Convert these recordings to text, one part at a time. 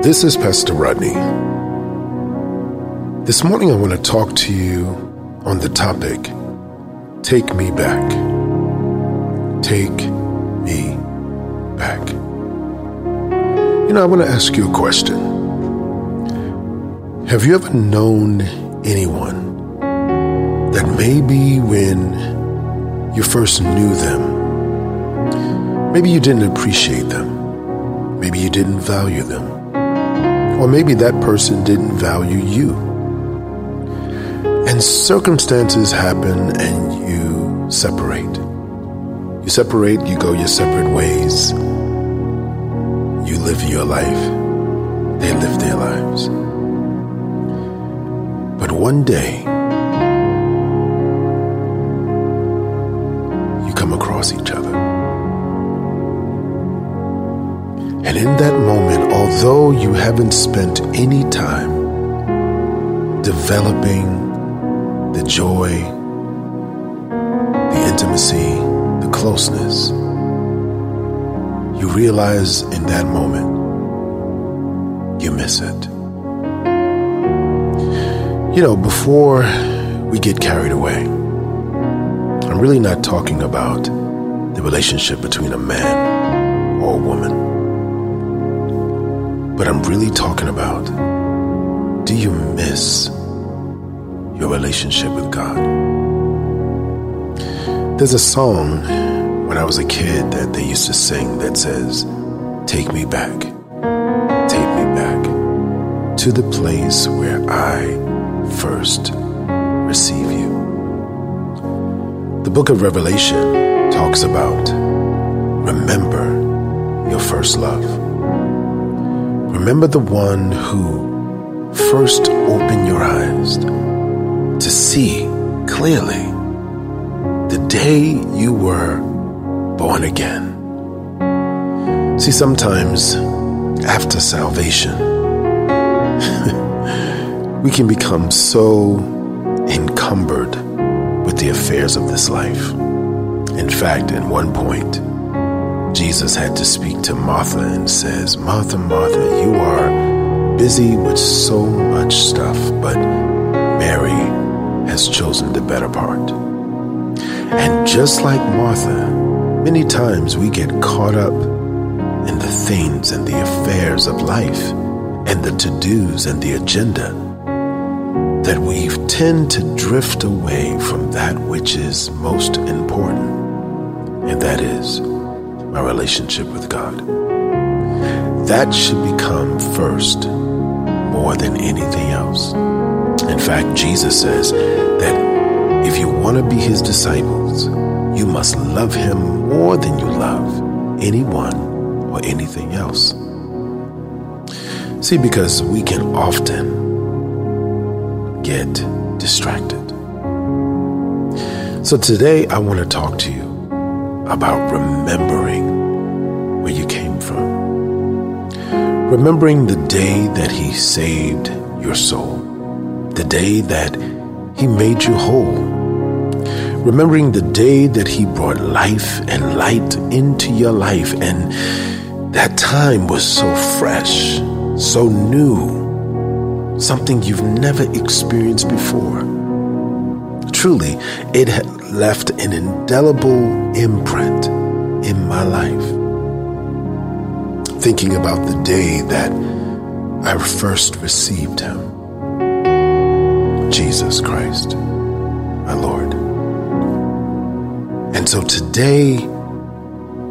This is Pastor Rodney. This morning I want to talk to you on the topic Take Me Back. Take Me Back. You know, I want to ask you a question. Have you ever known anyone that maybe when you first knew them, maybe you didn't appreciate them, maybe you didn't value them? Or maybe that person didn't value you. And circumstances happen and you separate. You separate, you go your separate ways. You live your life, they live their lives. But one day, you come across each other. And in that moment, although you haven't spent any time developing the joy, the intimacy, the closeness, you realize in that moment you miss it. You know, before we get carried away, I'm really not talking about the relationship between a man or a woman. But I'm really talking about do you miss your relationship with God? There's a song when I was a kid that they used to sing that says, Take me back, take me back to the place where I first receive you. The book of Revelation talks about remember your first love. Remember the one who first opened your eyes to see clearly the day you were born again. See, sometimes after salvation, we can become so encumbered with the affairs of this life. In fact, at one point, Jesus had to speak to Martha and says, Martha, Martha, you are busy with so much stuff, but Mary has chosen the better part. And just like Martha, many times we get caught up in the things and the affairs of life and the to dos and the agenda that we tend to drift away from that which is most important, and that is my relationship with God. That should become first more than anything else. In fact, Jesus says that if you want to be his disciples, you must love him more than you love anyone or anything else. See, because we can often get distracted. So today I want to talk to you about remembering where you came from. Remembering the day that He saved your soul, the day that He made you whole. Remembering the day that He brought life and light into your life, and that time was so fresh, so new, something you've never experienced before. Truly, it had left an indelible imprint in my life. Thinking about the day that I first received Him, Jesus Christ, my Lord. And so today,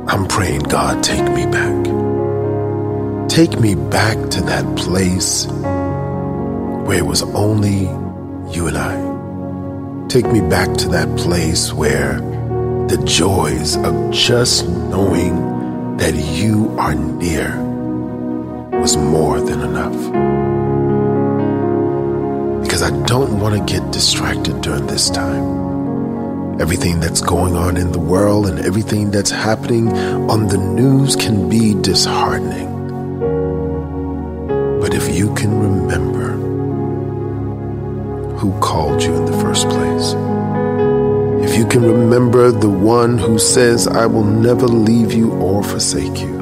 I'm praying, God, take me back. Take me back to that place where it was only you and I. Take me back to that place where the joys of just knowing that you are near was more than enough. Because I don't want to get distracted during this time. Everything that's going on in the world and everything that's happening on the news can be disheartening. But if you can remember who called you in the first place. If you can remember the one who says, I will never leave you or forsake you,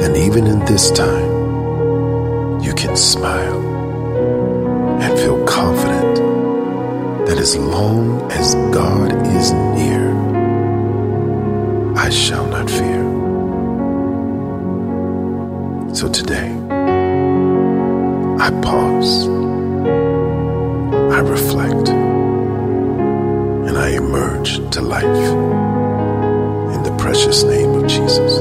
then even in this time, you can smile and feel confident that as long as God is near, I shall not fear. So today, I pause, I reflect, and I emerge to life in the precious name of Jesus.